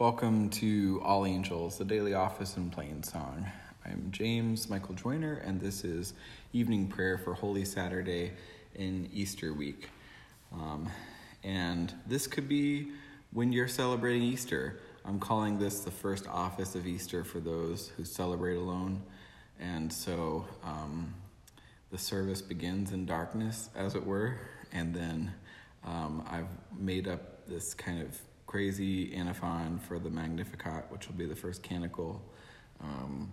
Welcome to All Angels, the daily office and plain song. I'm James Michael Joyner, and this is evening prayer for Holy Saturday in Easter week. Um, and this could be when you're celebrating Easter. I'm calling this the first office of Easter for those who celebrate alone. And so um, the service begins in darkness, as it were, and then um, I've made up this kind of crazy antiphon for the Magnificat, which will be the first canticle. Um,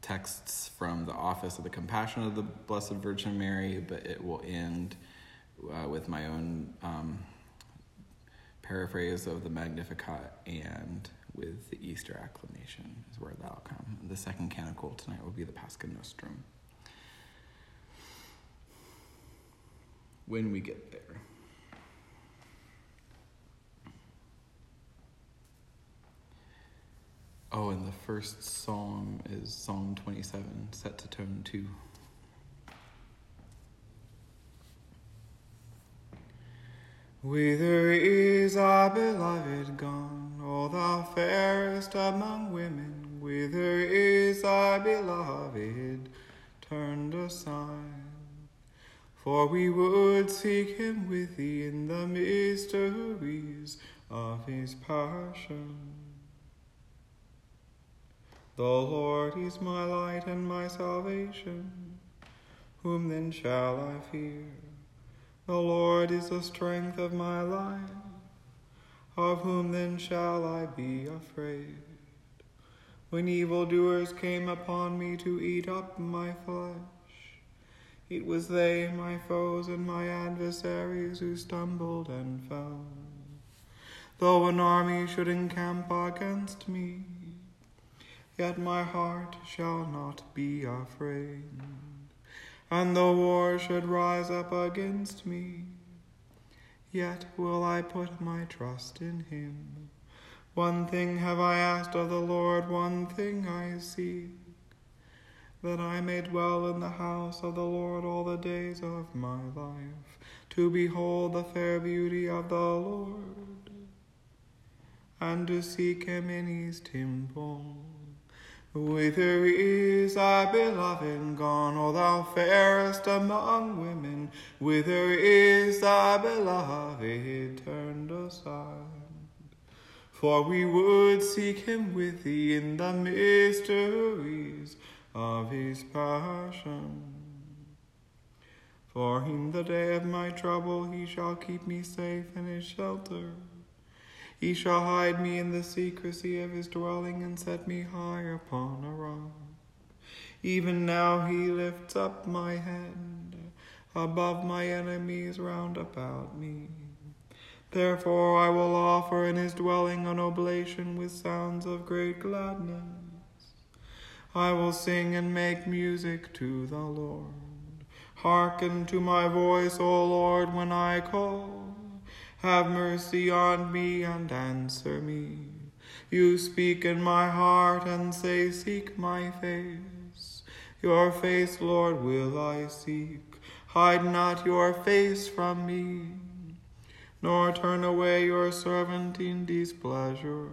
texts from the Office of the Compassion of the Blessed Virgin Mary, but it will end uh, with my own um, paraphrase of the Magnificat and with the Easter acclamation is where that'll come. The second canticle tonight will be the Pascha Nostrum. When we get there. Oh, and the first song is Psalm 27, set to tone 2. Whither is our beloved gone, O thou fairest among women? Whither is our beloved turned aside? For we would seek him with thee in the mysteries of his passion. The Lord is my light and my salvation. Whom then shall I fear? The Lord is the strength of my life. Of whom then shall I be afraid? When evildoers came upon me to eat up my flesh, it was they, my foes and my adversaries, who stumbled and fell. Though an army should encamp against me, yet my heart shall not be afraid. And though war should rise up against me, yet will I put my trust in him. One thing have I asked of the Lord, one thing I seek, that I may dwell in the house of the Lord all the days of my life, to behold the fair beauty of the Lord, and to seek him in his temple. Whither is thy beloved gone, O thou fairest among women? Whither is thy beloved turned aside? For we would seek him with thee in the mysteries of his passion. For in the day of my trouble he shall keep me safe in his shelter. He shall hide me in the secrecy of his dwelling and set me high upon a rock. Even now he lifts up my head above my enemies round about me. Therefore I will offer in his dwelling an oblation with sounds of great gladness. I will sing and make music to the Lord. Hearken to my voice, O Lord, when I call. Have mercy on me and answer me. You speak in my heart and say, Seek my face. Your face, Lord, will I seek. Hide not your face from me, nor turn away your servant in displeasure.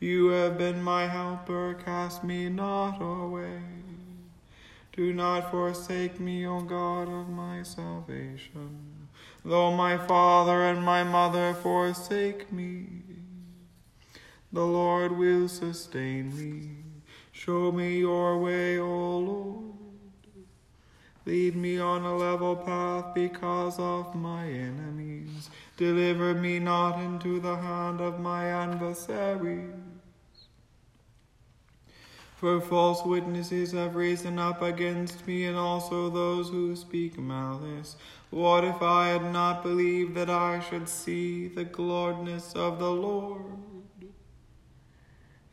You have been my helper, cast me not away. Do not forsake me, O God of my salvation. Though my father and my mother forsake me, the Lord will sustain me. Show me your way, O Lord. Lead me on a level path because of my enemies. Deliver me not into the hand of my adversaries. For false witnesses have risen up against me, and also those who speak malice. What if I had not believed that I should see the glorious of the Lord?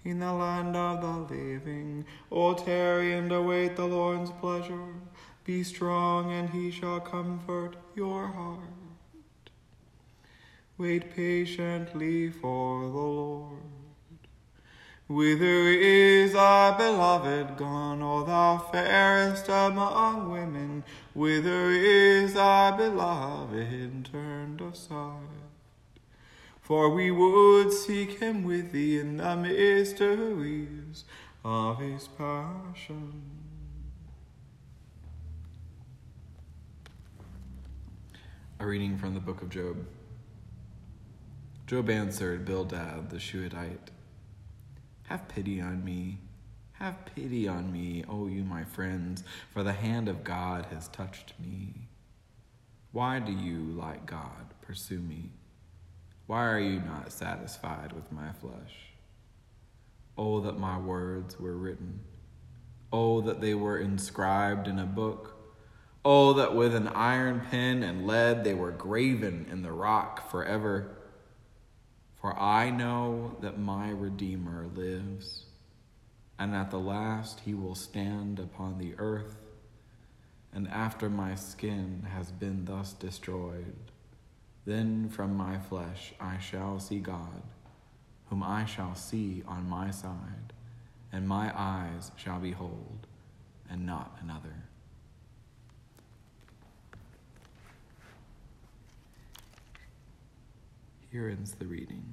In the land of the living, O tarry and await the Lord's pleasure. Be strong, and he shall comfort your heart. Wait patiently for the Lord. Whither is our beloved gone, O thou fairest among women? Whither is our beloved turned aside? For we would seek him with thee in the mysteries of his passion. A reading from the book of Job. Job answered Bildad the Shuhite, Have pity on me, have pity on me, O you my friends, for the hand of God has touched me. Why do you, like God, pursue me? Why are you not satisfied with my flesh? Oh, that my words were written. Oh, that they were inscribed in a book. Oh, that with an iron pen and lead they were graven in the rock forever. For I know that my Redeemer lives, and at the last he will stand upon the earth, and after my skin has been thus destroyed, then from my flesh I shall see God, whom I shall see on my side, and my eyes shall behold, and not another. Here ends the reading.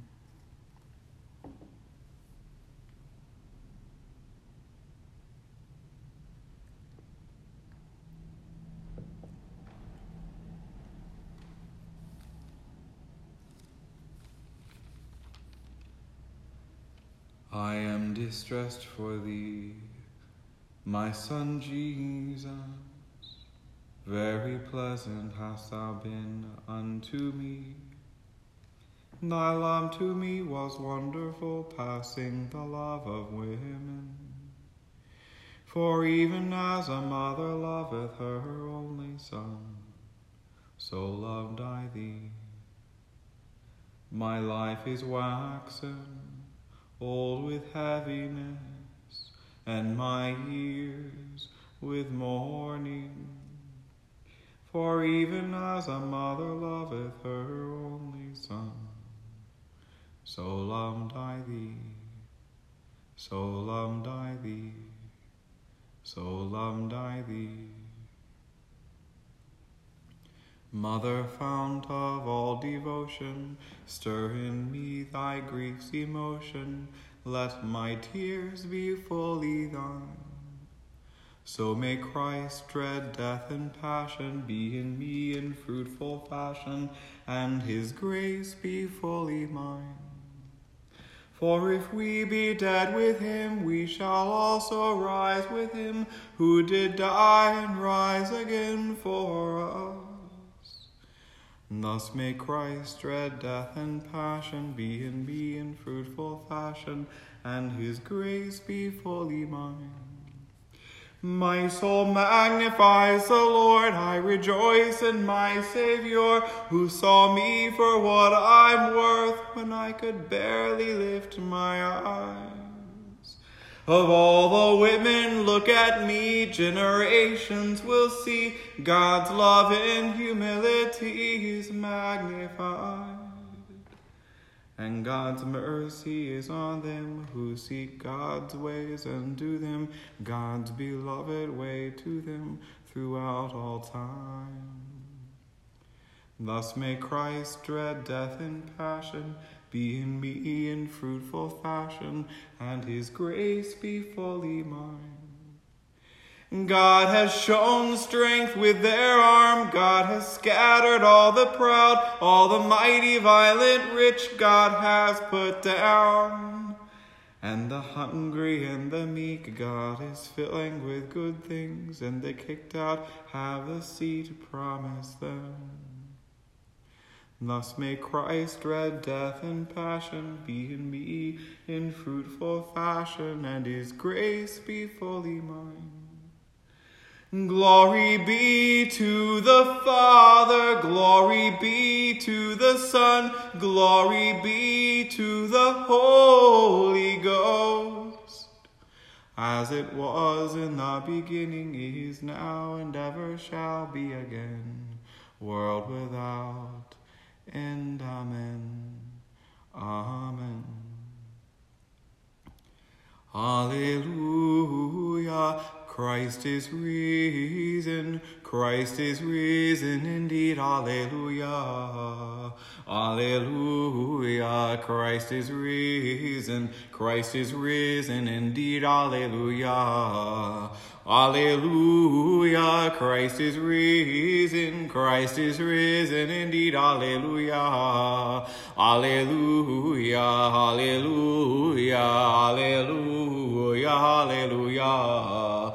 I am distressed for thee, my son Jesus. Very pleasant hast thou been unto me. Thy love to me was wonderful, passing the love of women. For even as a mother loveth her only son, so loved I thee. My life is waxen old with heaviness, and my years with mourning. For even as a mother loveth her only son, so loved I thee, so loved I thee, so loved I thee. Mother fount of all devotion, stir in me thy grief's emotion, let my tears be fully thine. So may Christ dread death and passion be in me in fruitful fashion, and his grace be fully mine. For if we be dead with him, we shall also rise with him, who did die and rise again for us. Thus may Christ dread death and passion be in me in fruitful fashion, and his grace be fully mine. My soul magnifies the Lord. I rejoice in my Savior, who saw me for what I'm worth when I could barely lift my eyes. Of all the women, look at me, generations will see God's love in humility is magnified. And God's mercy is on them who seek God's ways and do them, God's beloved way to them throughout all time. Thus may Christ dread death and passion be in me in fruitful fashion, and his grace be fully mine. God has shown strength with their arm. God has scattered all the proud, all the mighty, violent, rich God has put down. And the hungry and the meek God is filling with good things, and the kicked out have the seat promised them. Thus may Christ dread death and passion be in me in fruitful fashion, and his grace be fully mine. Glory be to the Father, glory be to the Son, glory be to the Holy Ghost. As it was in the beginning, is now, and ever shall be again, world without end. Amen. Amen. Alleluia. Christ is risen, Christ is risen indeed, Alleluia. Alleluia. Christ is risen. Christ is risen indeed. Alleluia. Alleluia. Christ is risen. Christ is risen indeed. Alleluia. Alleluia. Alleluia. Alleluia. Alleluia.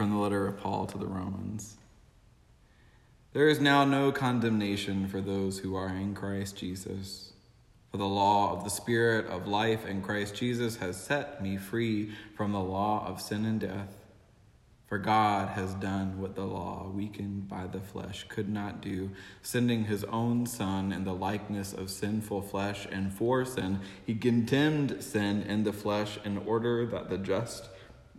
from the letter of Paul to the Romans. There is now no condemnation for those who are in Christ Jesus. For the law of the Spirit of life in Christ Jesus has set me free from the law of sin and death. For God has done what the law, weakened by the flesh, could not do, sending his own Son in the likeness of sinful flesh, and for sin, he condemned sin in the flesh in order that the just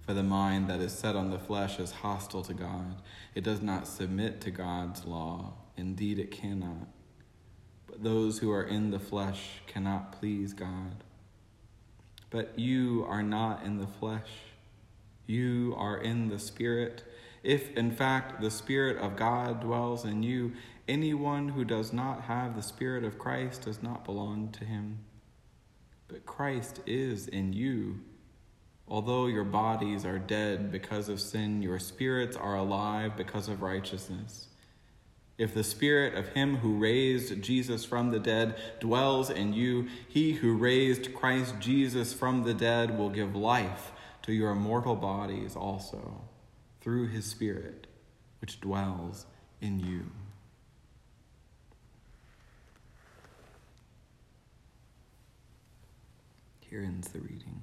For the mind that is set on the flesh is hostile to God. It does not submit to God's law. Indeed, it cannot. But those who are in the flesh cannot please God. But you are not in the flesh, you are in the Spirit. If, in fact, the Spirit of God dwells in you, anyone who does not have the Spirit of Christ does not belong to him. But Christ is in you Although your bodies are dead because of sin, your spirits are alive because of righteousness. If the spirit of him who raised Jesus from the dead dwells in you, he who raised Christ Jesus from the dead will give life to your mortal bodies also through his spirit which dwells in you. Here ends the reading.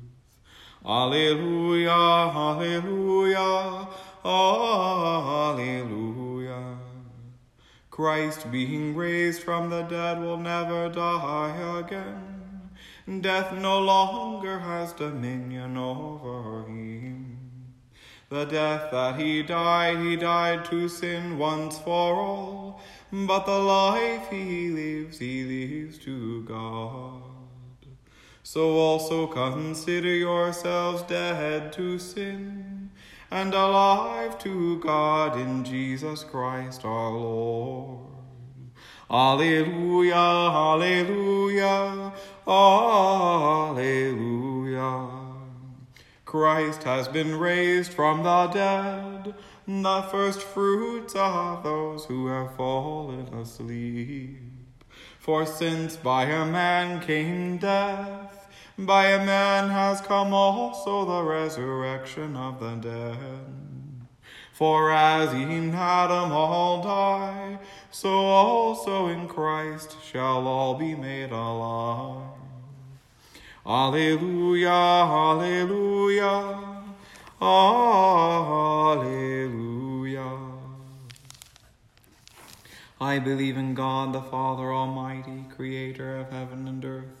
Alleluia, Alleluia, Alleluia. Christ being raised from the dead will never die again. Death no longer has dominion over him. The death that he died, he died to sin once for all, but the life he lives, he lives to God. So also consider yourselves dead to sin and alive to God in Jesus Christ our Lord. Alleluia, Alleluia, Alleluia. Christ has been raised from the dead, the first fruits of those who have fallen asleep. For since by a man came death, by a man has come also the resurrection of the dead. For as in Adam all die, so also in Christ shall all be made alive. Alleluia, Alleluia, Alleluia. I believe in God the Father Almighty, creator of heaven and earth.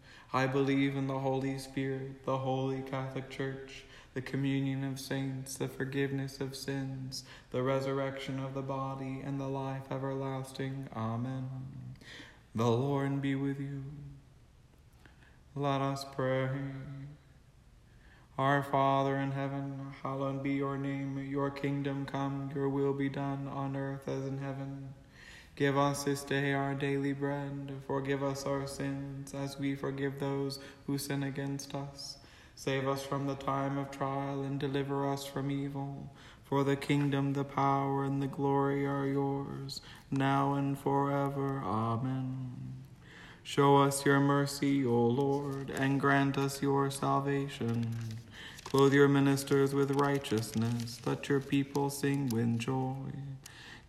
I believe in the Holy Spirit, the holy Catholic Church, the communion of saints, the forgiveness of sins, the resurrection of the body, and the life everlasting. Amen. The Lord be with you. Let us pray. Our Father in heaven, hallowed be your name. Your kingdom come, your will be done on earth as in heaven. Give us this day our daily bread. and Forgive us our sins as we forgive those who sin against us. Save us from the time of trial and deliver us from evil. For the kingdom, the power, and the glory are yours, now and forever. Amen. Show us your mercy, O Lord, and grant us your salvation. Clothe your ministers with righteousness. Let your people sing with joy.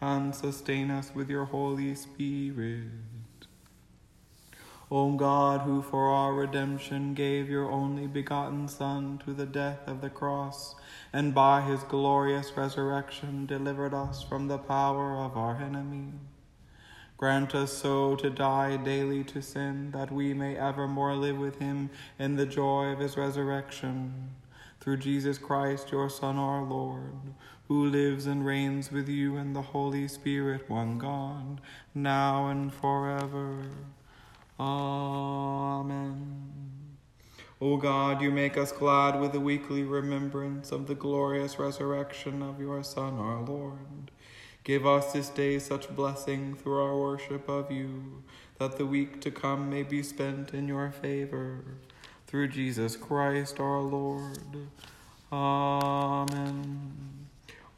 and sustain us with your Holy Spirit. O God, who for our redemption gave your only begotten Son to the death of the cross, and by his glorious resurrection delivered us from the power of our enemy, grant us so to die daily to sin, that we may evermore live with him in the joy of his resurrection. Through Jesus Christ, your Son, our Lord, who lives and reigns with you in the Holy Spirit, one God, now and forever. Amen. O God, you make us glad with the weekly remembrance of the glorious resurrection of your Son, our Lord. Give us this day such blessing through our worship of you, that the week to come may be spent in your favor. Through Jesus Christ our Lord. Amen.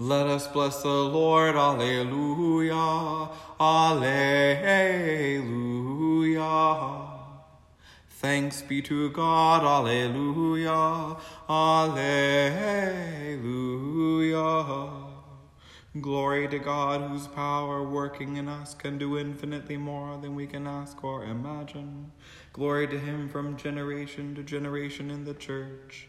Let us bless the Lord. Alleluia. Alleluia. Thanks be to God. Alleluia. Alleluia. Glory to God, whose power working in us can do infinitely more than we can ask or imagine. Glory to Him from generation to generation in the church